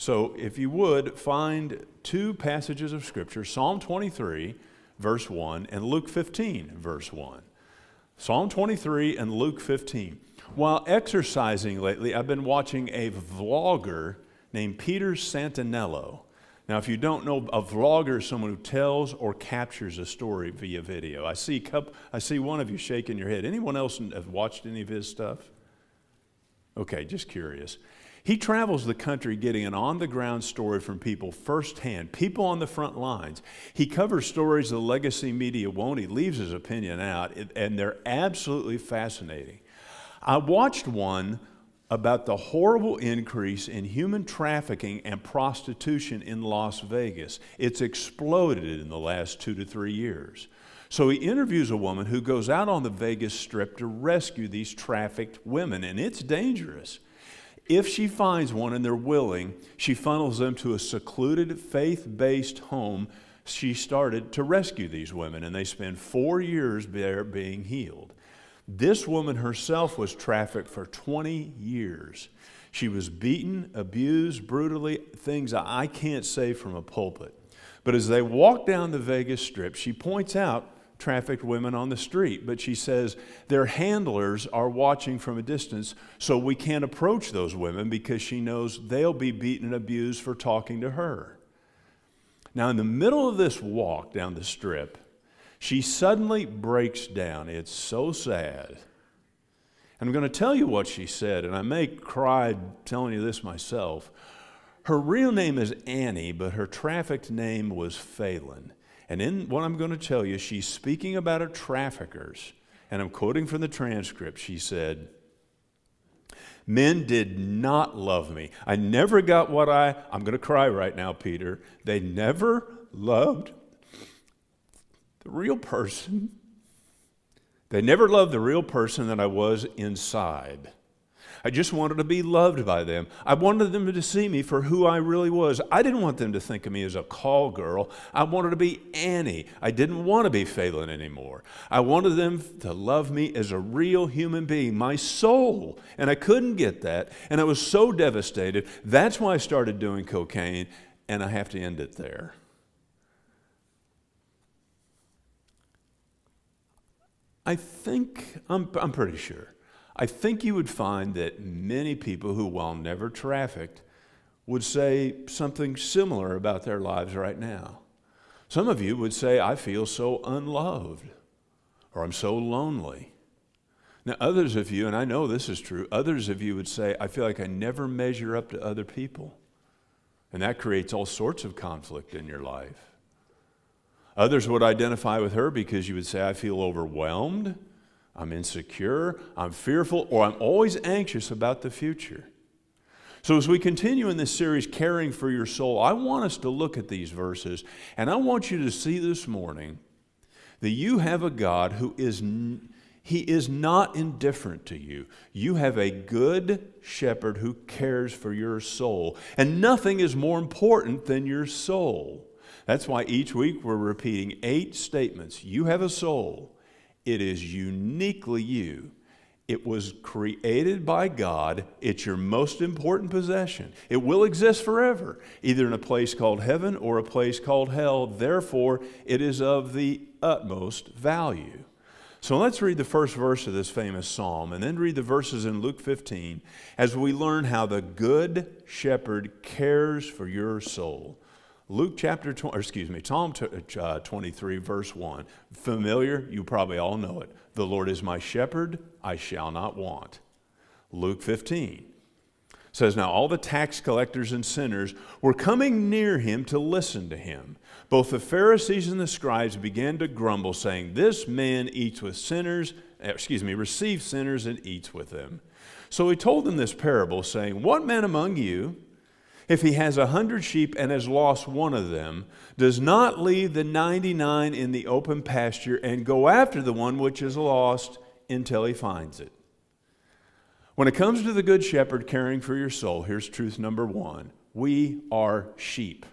So if you would, find two passages of Scripture Psalm 23, verse 1, and Luke 15, verse 1. Psalm 23 and Luke 15. While exercising lately, I've been watching a vlogger named Peter Santenello. Now, if you don't know, a vlogger is someone who tells or captures a story via video. I see, I see one of you shaking your head. Anyone else have watched any of his stuff? Okay, just curious. He travels the country getting an on the ground story from people firsthand, people on the front lines. He covers stories the legacy media won't. He leaves his opinion out, and they're absolutely fascinating. I watched one about the horrible increase in human trafficking and prostitution in Las Vegas. It's exploded in the last two to three years. So he interviews a woman who goes out on the Vegas Strip to rescue these trafficked women, and it's dangerous. If she finds one and they're willing, she funnels them to a secluded, faith based home she started to rescue these women, and they spend four years there being healed. This woman herself was trafficked for 20 years. She was beaten, abused brutally, things I can't say from a pulpit. But as they walk down the Vegas Strip, she points out trafficked women on the street, but she says their handlers are watching from a distance, so we can't approach those women because she knows they'll be beaten and abused for talking to her. Now, in the middle of this walk down the strip, she suddenly breaks down. It's so sad. And I'm going to tell you what she said, and I may cry telling you this myself. Her real name is Annie, but her trafficked name was Phelan. And in what I'm going to tell you, she's speaking about her traffickers. And I'm quoting from the transcript. She said, Men did not love me. I never got what I, I'm going to cry right now, Peter. They never loved the real person. They never loved the real person that I was inside. I just wanted to be loved by them. I wanted them to see me for who I really was. I didn't want them to think of me as a call girl. I wanted to be Annie. I didn't want to be Phelan anymore. I wanted them to love me as a real human being, my soul. And I couldn't get that. And I was so devastated. That's why I started doing cocaine, and I have to end it there. I think, I'm, I'm pretty sure, I think you would find that many people who, while never trafficked, would say something similar about their lives right now. Some of you would say, I feel so unloved, or I'm so lonely. Now, others of you, and I know this is true, others of you would say, I feel like I never measure up to other people. And that creates all sorts of conflict in your life. Others would identify with her because you would say, I feel overwhelmed, I'm insecure, I'm fearful, or I'm always anxious about the future. So, as we continue in this series, Caring for Your Soul, I want us to look at these verses, and I want you to see this morning that you have a God who is. He is not indifferent to you. You have a good shepherd who cares for your soul. And nothing is more important than your soul. That's why each week we're repeating eight statements. You have a soul, it is uniquely you. It was created by God. It's your most important possession. It will exist forever, either in a place called heaven or a place called hell. Therefore, it is of the utmost value. So let's read the first verse of this famous psalm and then read the verses in Luke 15 as we learn how the good shepherd cares for your soul. Luke chapter 20, excuse me, Psalm uh, 23, verse 1. Familiar, you probably all know it. The Lord is my shepherd, I shall not want. Luke 15 says, Now all the tax collectors and sinners were coming near him to listen to him. Both the Pharisees and the scribes began to grumble, saying, This man eats with sinners, eh, excuse me, receives sinners and eats with them. So he told them this parable, saying, What man among you, if he has a hundred sheep and has lost one of them, does not leave the 99 in the open pasture and go after the one which is lost until he finds it. When it comes to the good shepherd caring for your soul, here's truth number one we are sheep.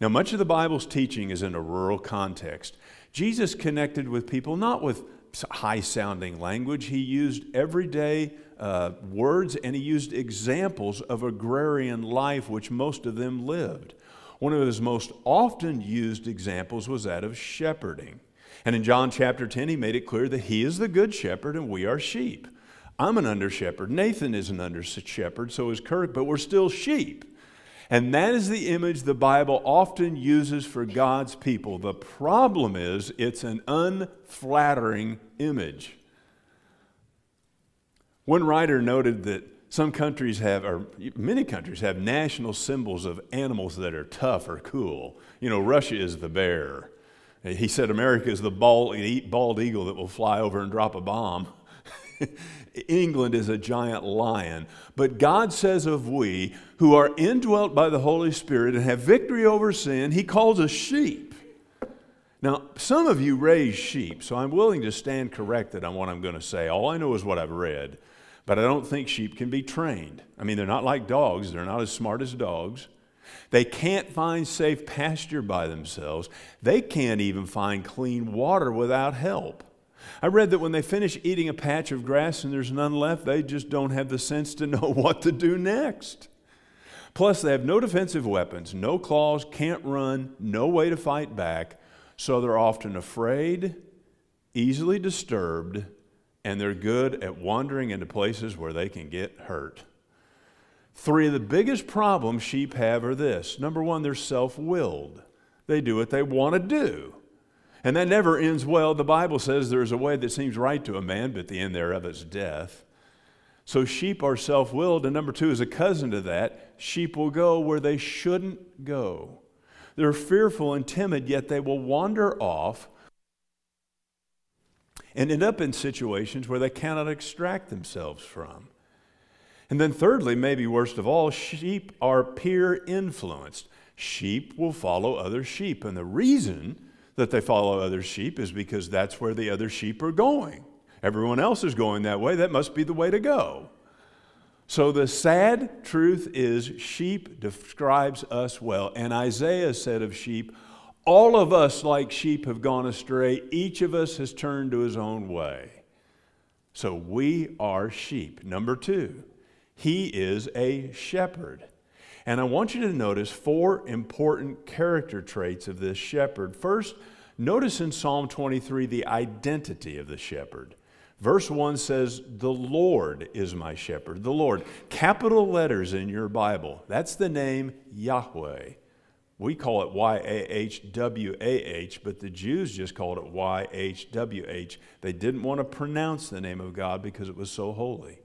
Now, much of the Bible's teaching is in a rural context. Jesus connected with people not with high sounding language. He used everyday uh, words and he used examples of agrarian life, which most of them lived. One of his most often used examples was that of shepherding. And in John chapter 10, he made it clear that he is the good shepherd and we are sheep. I'm an under shepherd. Nathan is an under shepherd, so is Kirk, but we're still sheep. And that is the image the Bible often uses for God's people. The problem is it's an unflattering image. One writer noted that some countries have, or many countries have national symbols of animals that are tough or cool. You know, Russia is the bear. He said America is the bald, bald eagle that will fly over and drop a bomb. England is a giant lion. But God says of we, who are indwelt by the Holy Spirit and have victory over sin, He calls us sheep. Now, some of you raise sheep, so I'm willing to stand corrected on what I'm going to say. All I know is what I've read. But I don't think sheep can be trained. I mean, they're not like dogs, they're not as smart as dogs. They can't find safe pasture by themselves. They can't even find clean water without help. I read that when they finish eating a patch of grass and there's none left, they just don't have the sense to know what to do next. Plus, they have no defensive weapons, no claws, can't run, no way to fight back, so they're often afraid, easily disturbed, and they're good at wandering into places where they can get hurt. Three of the biggest problems sheep have are this number one, they're self willed, they do what they want to do. And that never ends well. The Bible says there's a way that seems right to a man, but the end thereof is death. So sheep are self willed. And number two, is a cousin to that, sheep will go where they shouldn't go. They're fearful and timid, yet they will wander off and end up in situations where they cannot extract themselves from. And then, thirdly, maybe worst of all, sheep are peer influenced. Sheep will follow other sheep. And the reason that they follow other sheep is because that's where the other sheep are going. Everyone else is going that way. That must be the way to go. So the sad truth is, sheep describes us well. And Isaiah said of sheep, all of us, like sheep, have gone astray. Each of us has turned to his own way. So we are sheep. Number two, he is a shepherd. And I want you to notice four important character traits of this shepherd. First, notice in Psalm 23 the identity of the shepherd. Verse 1 says, The Lord is my shepherd. The Lord. Capital letters in your Bible. That's the name Yahweh. We call it Y A H W A H, but the Jews just called it Y H W H. They didn't want to pronounce the name of God because it was so holy.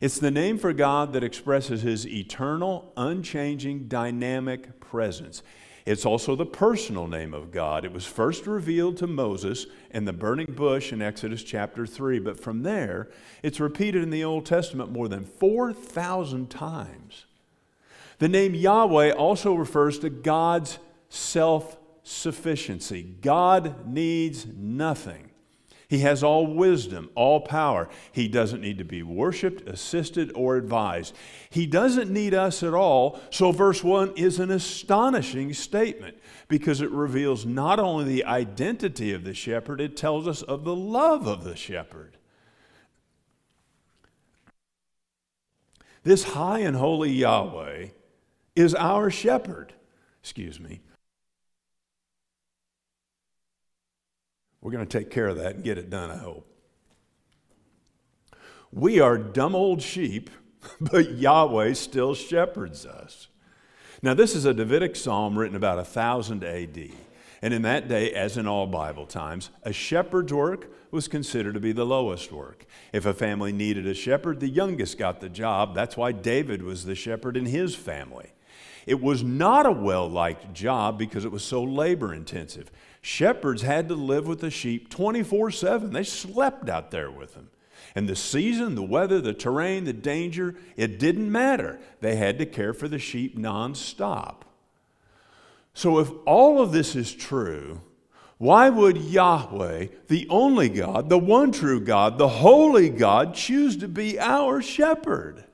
It's the name for God that expresses his eternal, unchanging, dynamic presence. It's also the personal name of God. It was first revealed to Moses in the burning bush in Exodus chapter 3, but from there, it's repeated in the Old Testament more than 4,000 times. The name Yahweh also refers to God's self sufficiency. God needs nothing. He has all wisdom, all power. He doesn't need to be worshiped, assisted, or advised. He doesn't need us at all. So, verse 1 is an astonishing statement because it reveals not only the identity of the shepherd, it tells us of the love of the shepherd. This high and holy Yahweh is our shepherd. Excuse me. We're going to take care of that and get it done, I hope. We are dumb old sheep, but Yahweh still shepherds us. Now, this is a Davidic psalm written about 1000 AD. And in that day, as in all Bible times, a shepherd's work was considered to be the lowest work. If a family needed a shepherd, the youngest got the job. That's why David was the shepherd in his family. It was not a well liked job because it was so labor intensive. Shepherds had to live with the sheep 24 7. They slept out there with them. And the season, the weather, the terrain, the danger, it didn't matter. They had to care for the sheep nonstop. So, if all of this is true, why would Yahweh, the only God, the one true God, the holy God, choose to be our shepherd?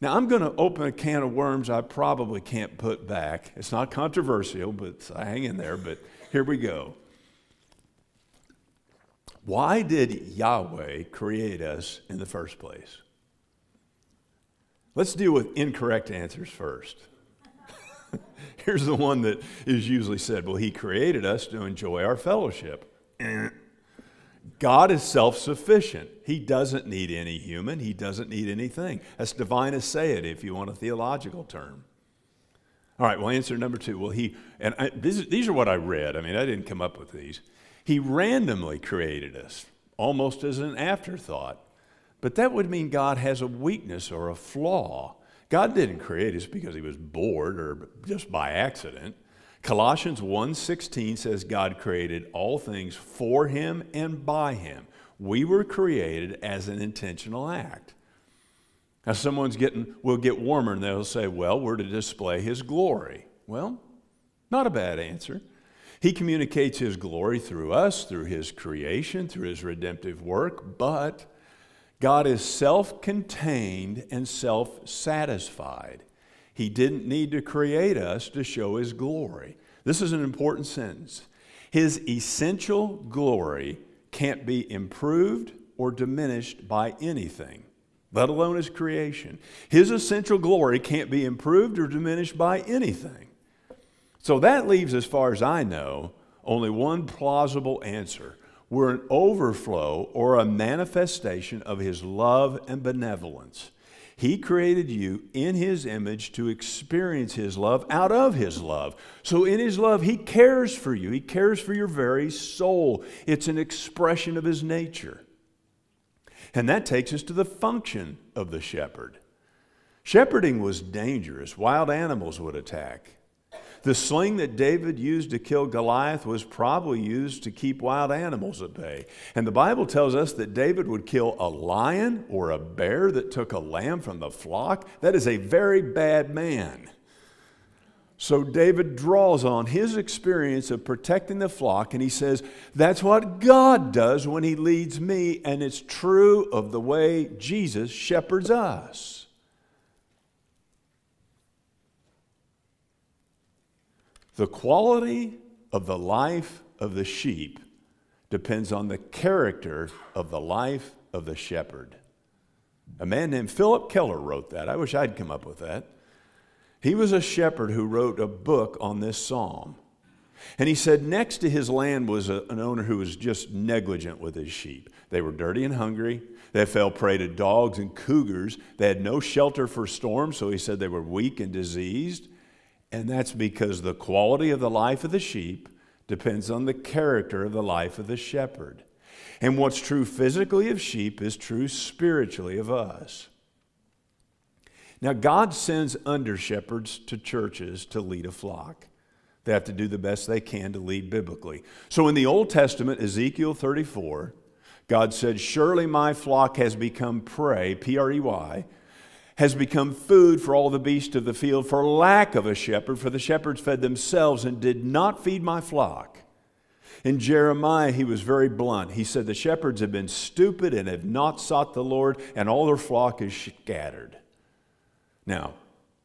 Now, I'm going to open a can of worms I probably can't put back. It's not controversial, but I uh, hang in there. But Here we go. Why did Yahweh create us in the first place? Let's deal with incorrect answers first. Here's the one that is usually said well, He created us to enjoy our fellowship. God is self sufficient. He doesn't need any human, He doesn't need anything. That's divine aseity if you want a theological term. All right, well, answer number two. Well, he, and uh, I, these, these are what I read. I mean, I didn't come up with these. He randomly created us, almost as an afterthought. But that would mean God has a weakness or a flaw. God didn't create us because he was bored or just by accident. Colossians 1:16 says God created all things for him and by him. We were created as an intentional act. Now someone's getting will get warmer and they'll say, "Well, we're to display his glory." Well, not a bad answer. He communicates his glory through us, through his creation, through his redemptive work, but God is self contained and self satisfied. He didn't need to create us to show His glory. This is an important sentence. His essential glory can't be improved or diminished by anything, let alone His creation. His essential glory can't be improved or diminished by anything. So that leaves, as far as I know, only one plausible answer we're an overflow or a manifestation of His love and benevolence. He created you in His image to experience His love out of His love. So, in His love, He cares for you. He cares for your very soul. It's an expression of His nature. And that takes us to the function of the shepherd. Shepherding was dangerous, wild animals would attack. The sling that David used to kill Goliath was probably used to keep wild animals at bay. And the Bible tells us that David would kill a lion or a bear that took a lamb from the flock. That is a very bad man. So David draws on his experience of protecting the flock and he says, That's what God does when he leads me, and it's true of the way Jesus shepherds us. The quality of the life of the sheep depends on the character of the life of the shepherd. A man named Philip Keller wrote that. I wish I'd come up with that. He was a shepherd who wrote a book on this psalm. And he said next to his land was a, an owner who was just negligent with his sheep. They were dirty and hungry. They fell prey to dogs and cougars. They had no shelter for storms, so he said they were weak and diseased. And that's because the quality of the life of the sheep depends on the character of the life of the shepherd. And what's true physically of sheep is true spiritually of us. Now, God sends under shepherds to churches to lead a flock. They have to do the best they can to lead biblically. So, in the Old Testament, Ezekiel 34, God said, Surely my flock has become prey, P R E Y, has become food for all the beasts of the field for lack of a shepherd, for the shepherds fed themselves and did not feed my flock. In Jeremiah, he was very blunt. He said, The shepherds have been stupid and have not sought the Lord, and all their flock is scattered. Now,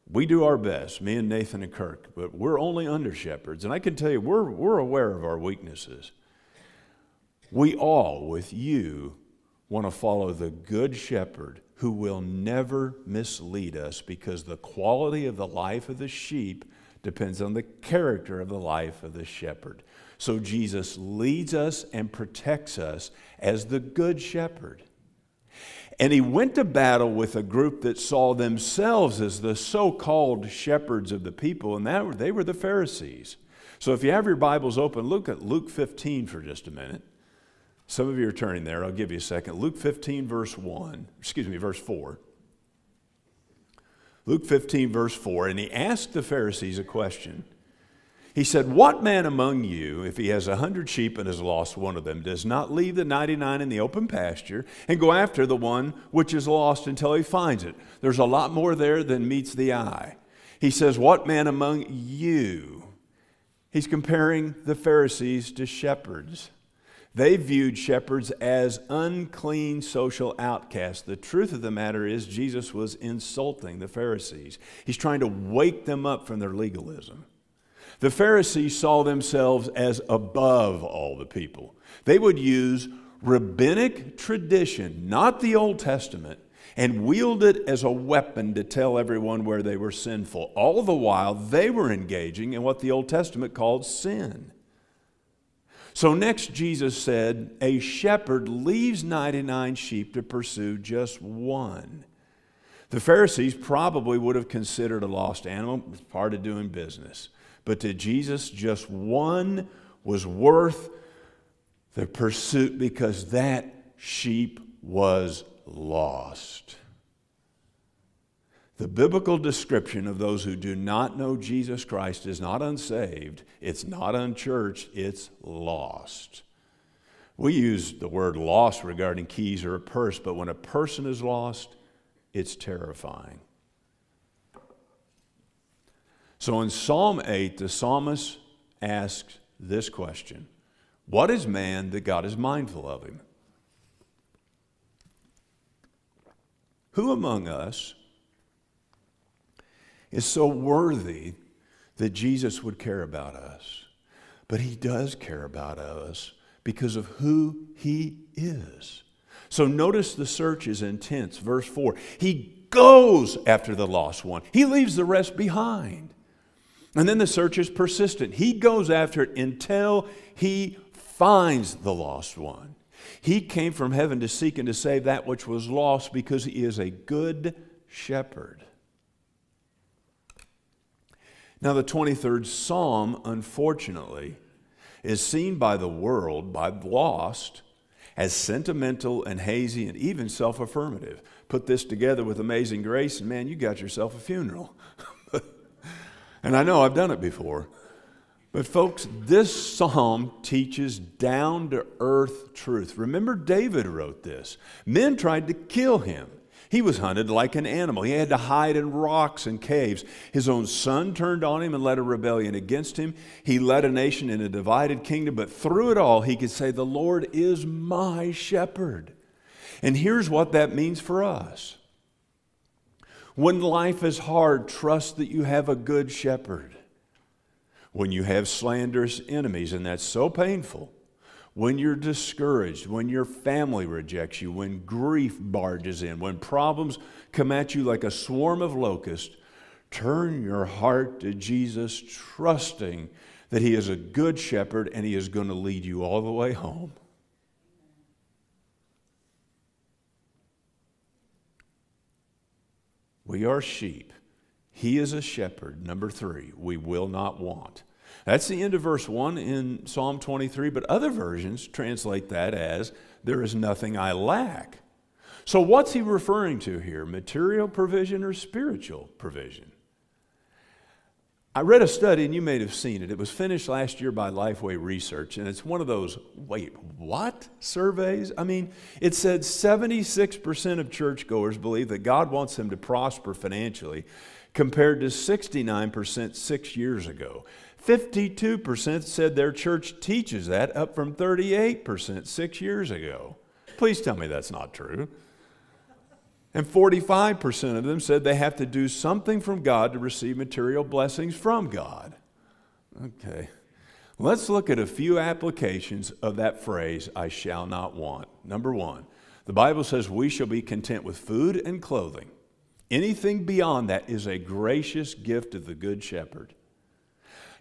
we do our best, me and Nathan and Kirk, but we're only under shepherds. And I can tell you, we're, we're aware of our weaknesses. We all, with you, want to follow the good shepherd who will never mislead us because the quality of the life of the sheep depends on the character of the life of the shepherd. So Jesus leads us and protects us as the good shepherd. And he went to battle with a group that saw themselves as the so called shepherds of the people, and that, they were the Pharisees. So if you have your Bibles open, look at Luke 15 for just a minute. Some of you are turning there. I'll give you a second. Luke 15, verse 1, excuse me, verse 4. Luke 15, verse 4. And he asked the Pharisees a question. He said, What man among you, if he has a hundred sheep and has lost one of them, does not leave the 99 in the open pasture and go after the one which is lost until he finds it? There's a lot more there than meets the eye. He says, What man among you? He's comparing the Pharisees to shepherds. They viewed shepherds as unclean social outcasts. The truth of the matter is, Jesus was insulting the Pharisees. He's trying to wake them up from their legalism. The Pharisees saw themselves as above all the people. They would use rabbinic tradition, not the Old Testament, and wield it as a weapon to tell everyone where they were sinful. All the while, they were engaging in what the Old Testament called sin. So, next, Jesus said, A shepherd leaves 99 sheep to pursue just one. The Pharisees probably would have considered a lost animal part of doing business. But to Jesus, just one was worth the pursuit because that sheep was lost. The biblical description of those who do not know Jesus Christ is not unsaved, it's not unchurched, it's lost. We use the word lost regarding keys or a purse, but when a person is lost, it's terrifying. So in Psalm 8, the psalmist asks this question What is man that God is mindful of him? Who among us is so worthy that Jesus would care about us? But he does care about us because of who he is. So notice the search is intense. Verse 4 He goes after the lost one, he leaves the rest behind. And then the search is persistent. He goes after it until he finds the lost one. He came from heaven to seek and to save that which was lost because he is a good shepherd. Now, the 23rd Psalm, unfortunately, is seen by the world, by the lost, as sentimental and hazy and even self affirmative. Put this together with Amazing Grace, and man, you got yourself a funeral. and I know I've done it before. But, folks, this psalm teaches down to earth truth. Remember, David wrote this. Men tried to kill him. He was hunted like an animal. He had to hide in rocks and caves. His own son turned on him and led a rebellion against him. He led a nation in a divided kingdom, but through it all, he could say, The Lord is my shepherd. And here's what that means for us. When life is hard, trust that you have a good shepherd when you have slanderous enemies, and that's so painful, when you're discouraged, when your family rejects you, when grief barges in, when problems come at you like a swarm of locusts, turn your heart to Jesus, trusting that He is a good shepherd and He is going to lead you all the way home. We are sheep. He is a shepherd. Number three, we will not want. That's the end of verse 1 in Psalm 23, but other versions translate that as, There is nothing I lack. So, what's he referring to here? Material provision or spiritual provision? I read a study, and you may have seen it. It was finished last year by Lifeway Research, and it's one of those, wait, what surveys? I mean, it said 76% of churchgoers believe that God wants them to prosper financially, compared to 69% six years ago. 52% said their church teaches that, up from 38% six years ago. Please tell me that's not true. And 45% of them said they have to do something from God to receive material blessings from God. Okay. Let's look at a few applications of that phrase, I shall not want. Number one, the Bible says we shall be content with food and clothing. Anything beyond that is a gracious gift of the Good Shepherd.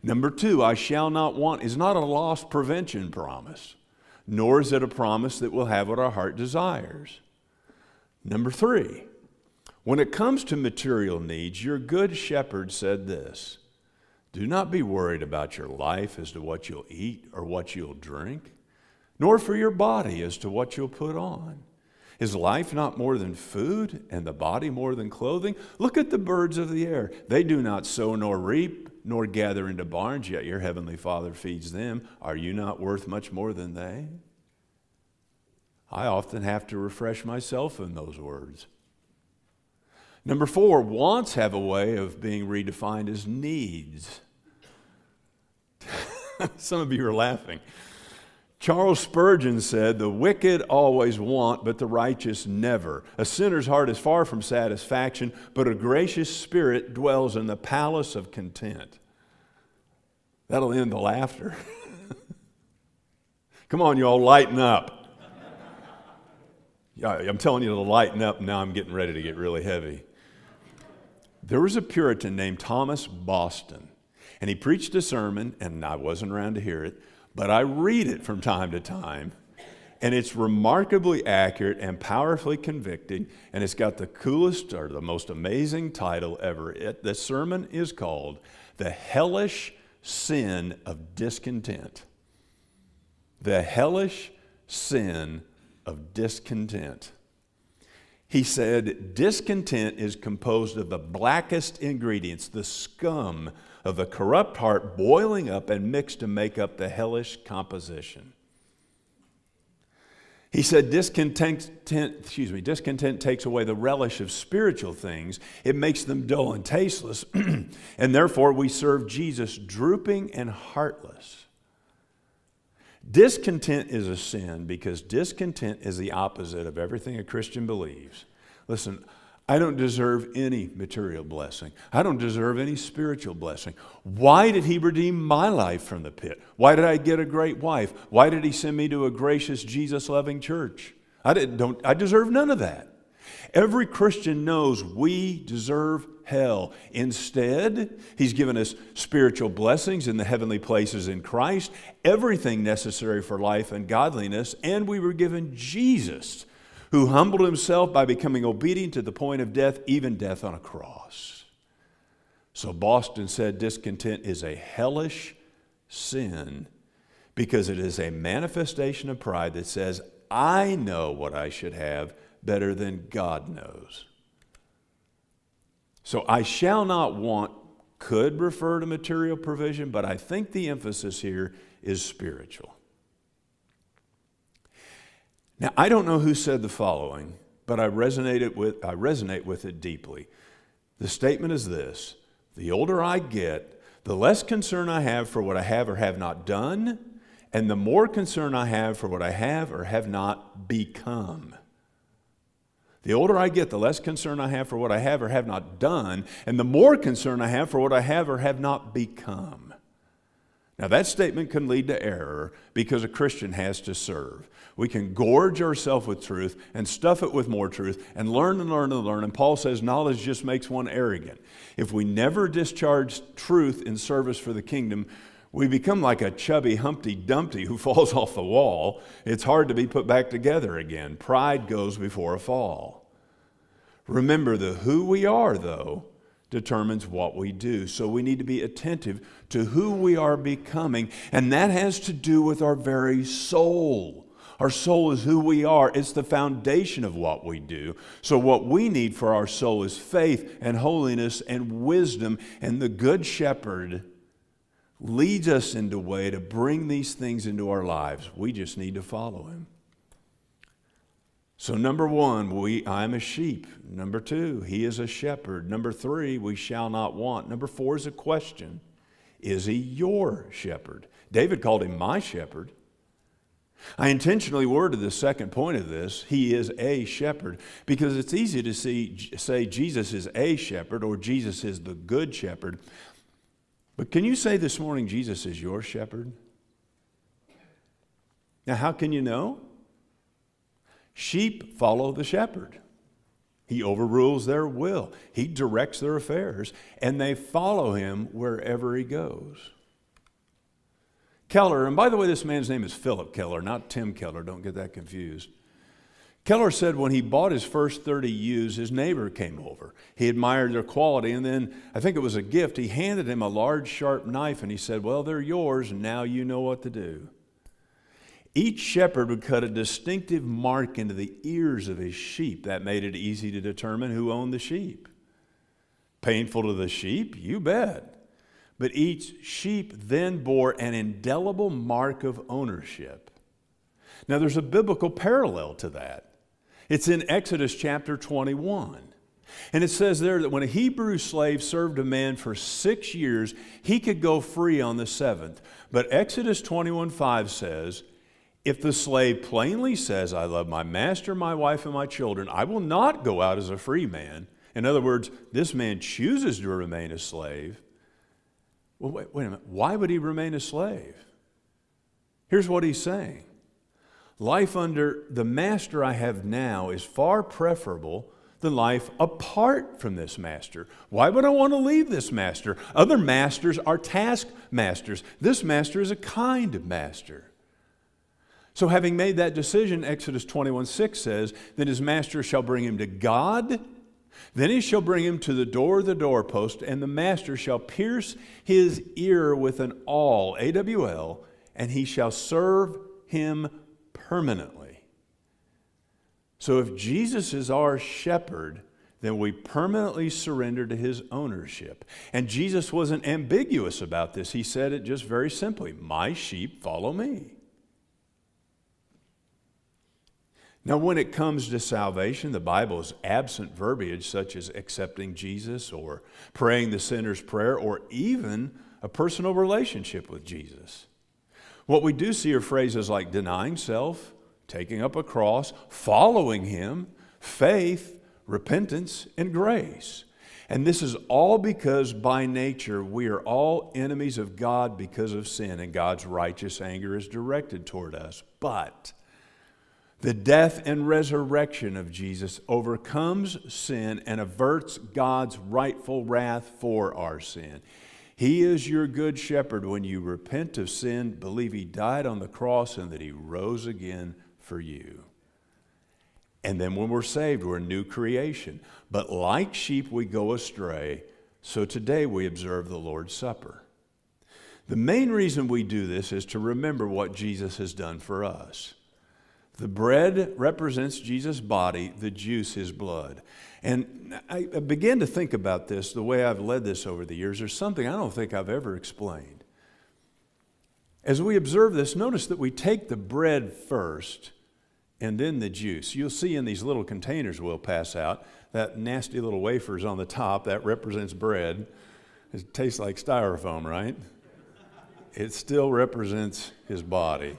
Number two, I shall not want is not a loss prevention promise, nor is it a promise that we'll have what our heart desires. Number three, when it comes to material needs, your Good Shepherd said this Do not be worried about your life as to what you'll eat or what you'll drink, nor for your body as to what you'll put on. Is life not more than food, and the body more than clothing? Look at the birds of the air. They do not sow nor reap, nor gather into barns, yet your heavenly Father feeds them. Are you not worth much more than they? I often have to refresh myself in those words. Number four, wants have a way of being redefined as needs. Some of you are laughing. Charles Spurgeon said, The wicked always want, but the righteous never. A sinner's heart is far from satisfaction, but a gracious spirit dwells in the palace of content. That'll end the laughter. Come on, y'all, lighten up. I'm telling you to lighten up. Now I'm getting ready to get really heavy. There was a Puritan named Thomas Boston, and he preached a sermon, and I wasn't around to hear it, but I read it from time to time. And it's remarkably accurate and powerfully convicting, and it's got the coolest or the most amazing title ever. It, the sermon is called The Hellish Sin of Discontent. The Hellish Sin of Discontent. He said, Discontent is composed of the blackest ingredients, the scum of a corrupt heart boiling up and mixed to make up the hellish composition. He said, discontent, excuse me, discontent takes away the relish of spiritual things. It makes them dull and tasteless. and therefore, we serve Jesus drooping and heartless. Discontent is a sin because discontent is the opposite of everything a Christian believes. Listen, I don't deserve any material blessing. I don't deserve any spiritual blessing. Why did He redeem my life from the pit? Why did I get a great wife? Why did He send me to a gracious, Jesus loving church? I, didn't, don't, I deserve none of that. Every Christian knows we deserve hell. Instead, He's given us spiritual blessings in the heavenly places in Christ, everything necessary for life and godliness, and we were given Jesus who humbled himself by becoming obedient to the point of death, even death on a cross. So Boston said discontent is a hellish sin because it is a manifestation of pride that says, I know what I should have better than God knows. So I shall not want could refer to material provision, but I think the emphasis here is spiritual. Now, I don't know who said the following, but I resonate with, I resonate with it deeply. The statement is this The older I get, the less concern I have for what I have or have not done, and the more concern I have for what I have or have not become. The older I get, the less concern I have for what I have or have not done, and the more concern I have for what I have or have not become. Now, that statement can lead to error because a Christian has to serve. We can gorge ourselves with truth and stuff it with more truth and learn and learn and learn. And Paul says knowledge just makes one arrogant. If we never discharge truth in service for the kingdom, we become like a chubby Humpty Dumpty who falls off the wall. It's hard to be put back together again. Pride goes before a fall. Remember the who we are, though, determines what we do. So we need to be attentive to who we are becoming, and that has to do with our very soul. Our soul is who we are, it's the foundation of what we do. So, what we need for our soul is faith and holiness and wisdom, and the Good Shepherd leads us into a way to bring these things into our lives. We just need to follow him. So, number one, we, I'm a sheep. Number two, he is a shepherd. Number three, we shall not want. Number four is a question Is he your shepherd? David called him my shepherd. I intentionally worded the second point of this, he is a shepherd, because it's easy to see, say Jesus is a shepherd or Jesus is the good shepherd. But can you say this morning, Jesus is your shepherd? Now, how can you know? Sheep follow the shepherd. He overrules their will, he directs their affairs, and they follow him wherever he goes. Keller, and by the way, this man's name is Philip Keller, not Tim Keller, don't get that confused. Keller said when he bought his first 30 ewes, his neighbor came over. He admired their quality, and then I think it was a gift. He handed him a large, sharp knife, and he said, Well, they're yours, and now you know what to do. Each shepherd would cut a distinctive mark into the ears of his sheep. That made it easy to determine who owned the sheep. Painful to the sheep? You bet. But each sheep then bore an indelible mark of ownership. Now, there's a biblical parallel to that. It's in Exodus chapter 21. And it says there that when a Hebrew slave served a man for six years, he could go free on the seventh. But Exodus 21 5 says, if the slave plainly says, I love my master, my wife, and my children, I will not go out as a free man. In other words, this man chooses to remain a slave Well, wait, wait a minute. Why would he remain a slave? Here's what he's saying Life under the master I have now is far preferable than life apart from this master. Why would I want to leave this master? Other masters are task masters. This master is a kind master. So, having made that decision, Exodus 21 6 says, Then his master shall bring him to God. Then he shall bring him to the door of the doorpost, and the master shall pierce his ear with an awl, A W L, and he shall serve him permanently. So if Jesus is our shepherd, then we permanently surrender to his ownership. And Jesus wasn't ambiguous about this. He said it just very simply My sheep follow me. Now, when it comes to salvation, the Bible is absent verbiage such as accepting Jesus or praying the sinner's prayer or even a personal relationship with Jesus. What we do see are phrases like denying self, taking up a cross, following Him, faith, repentance, and grace. And this is all because by nature we are all enemies of God because of sin, and God's righteous anger is directed toward us. But the death and resurrection of Jesus overcomes sin and averts God's rightful wrath for our sin. He is your good shepherd when you repent of sin, believe He died on the cross, and that He rose again for you. And then when we're saved, we're a new creation. But like sheep, we go astray. So today we observe the Lord's Supper. The main reason we do this is to remember what Jesus has done for us. The bread represents Jesus' body, the juice, his blood. And I began to think about this the way I've led this over the years. There's something I don't think I've ever explained. As we observe this, notice that we take the bread first and then the juice. You'll see in these little containers we'll pass out that nasty little wafers on the top, that represents bread. It tastes like styrofoam, right? It still represents his body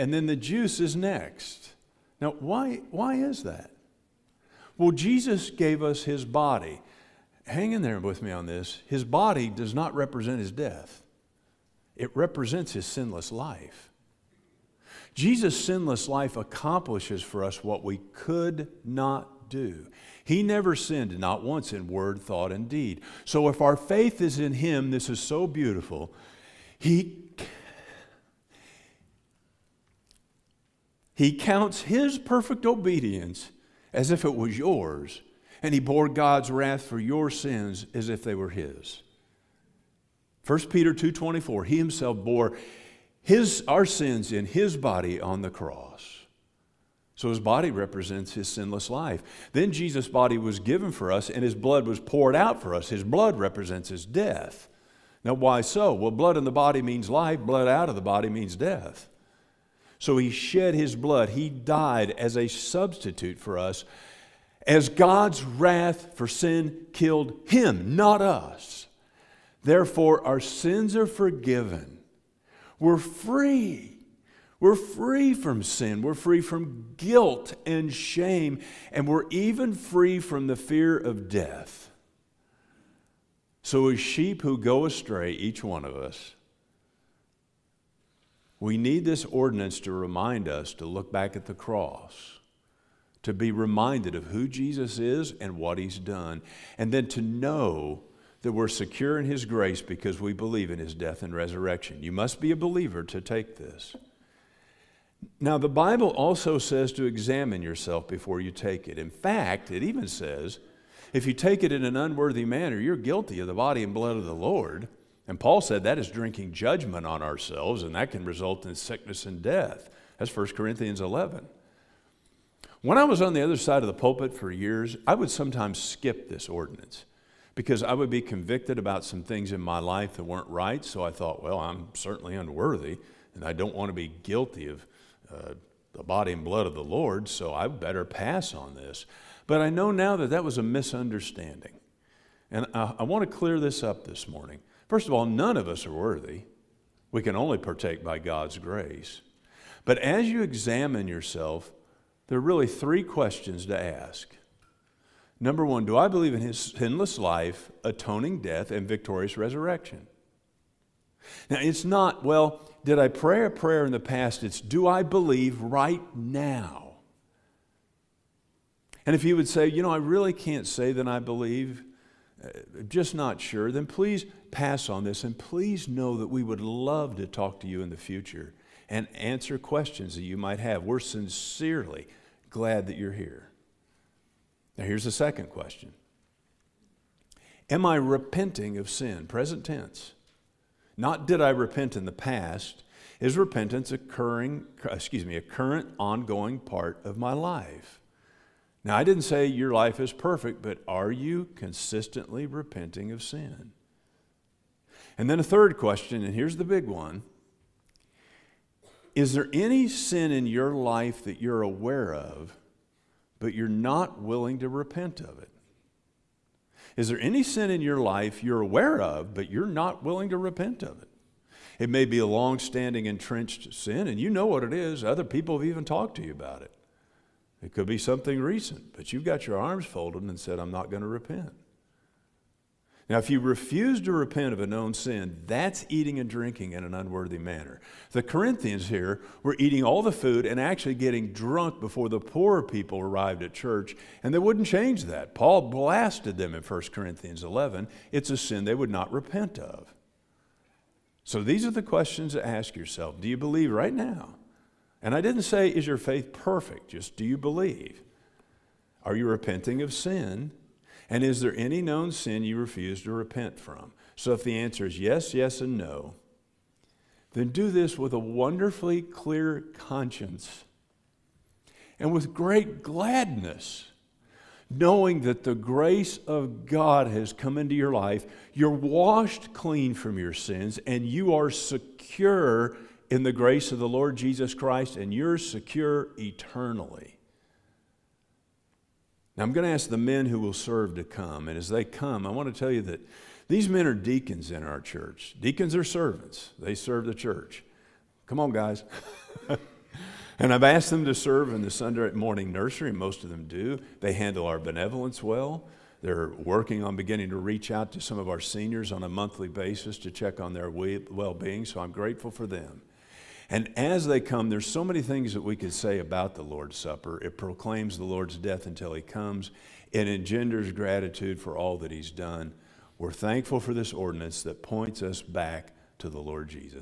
and then the juice is next. Now, why, why is that? Well, Jesus gave us his body. Hang in there with me on this. His body does not represent his death, it represents his sinless life. Jesus' sinless life accomplishes for us what we could not do. He never sinned, not once in word, thought, and deed. So if our faith is in Him, this is so beautiful. He He counts his perfect obedience as if it was yours, and he bore God's wrath for your sins as if they were his. 1 Peter 2:24 He himself bore his our sins in his body on the cross. So his body represents his sinless life. Then Jesus' body was given for us and his blood was poured out for us. His blood represents his death. Now why so? Well, blood in the body means life, blood out of the body means death. So he shed his blood. He died as a substitute for us, as God's wrath for sin killed him, not us. Therefore, our sins are forgiven. We're free. We're free from sin. We're free from guilt and shame. And we're even free from the fear of death. So, as sheep who go astray, each one of us, we need this ordinance to remind us to look back at the cross, to be reminded of who Jesus is and what he's done, and then to know that we're secure in his grace because we believe in his death and resurrection. You must be a believer to take this. Now, the Bible also says to examine yourself before you take it. In fact, it even says if you take it in an unworthy manner, you're guilty of the body and blood of the Lord. And Paul said that is drinking judgment on ourselves, and that can result in sickness and death. That's 1 Corinthians 11. When I was on the other side of the pulpit for years, I would sometimes skip this ordinance because I would be convicted about some things in my life that weren't right. So I thought, well, I'm certainly unworthy, and I don't want to be guilty of uh, the body and blood of the Lord, so I better pass on this. But I know now that that was a misunderstanding. And I, I want to clear this up this morning. First of all, none of us are worthy. We can only partake by God's grace. But as you examine yourself, there are really three questions to ask. Number one, do I believe in his sinless life, atoning death, and victorious resurrection? Now, it's not, well, did I pray a prayer in the past? It's, do I believe right now? And if you would say, you know, I really can't say that I believe, Uh, just not sure, then please pass on this and please know that we would love to talk to you in the future and answer questions that you might have. We're sincerely glad that you're here. Now, here's the second question Am I repenting of sin? Present tense. Not did I repent in the past. Is repentance occurring, excuse me, a current ongoing part of my life? Now, I didn't say your life is perfect, but are you consistently repenting of sin? And then a third question, and here's the big one Is there any sin in your life that you're aware of, but you're not willing to repent of it? Is there any sin in your life you're aware of, but you're not willing to repent of it? It may be a long standing, entrenched sin, and you know what it is. Other people have even talked to you about it. It could be something recent, but you've got your arms folded and said, I'm not going to repent. Now, if you refuse to repent of a known sin, that's eating and drinking in an unworthy manner. The Corinthians here were eating all the food and actually getting drunk before the poorer people arrived at church, and they wouldn't change that. Paul blasted them in 1 Corinthians 11. It's a sin they would not repent of. So these are the questions to ask yourself Do you believe right now? And I didn't say, Is your faith perfect? Just do you believe? Are you repenting of sin? And is there any known sin you refuse to repent from? So if the answer is yes, yes, and no, then do this with a wonderfully clear conscience and with great gladness, knowing that the grace of God has come into your life. You're washed clean from your sins, and you are secure in the grace of the Lord Jesus Christ, and you're secure eternally. Now, I'm going to ask the men who will serve to come. And as they come, I want to tell you that these men are deacons in our church. Deacons are servants, they serve the church. Come on, guys. and I've asked them to serve in the Sunday morning nursery, and most of them do. They handle our benevolence well. They're working on beginning to reach out to some of our seniors on a monthly basis to check on their well being, so I'm grateful for them. And as they come, there's so many things that we could say about the Lord's Supper. It proclaims the Lord's death until he comes, it engenders gratitude for all that he's done. We're thankful for this ordinance that points us back to the Lord Jesus.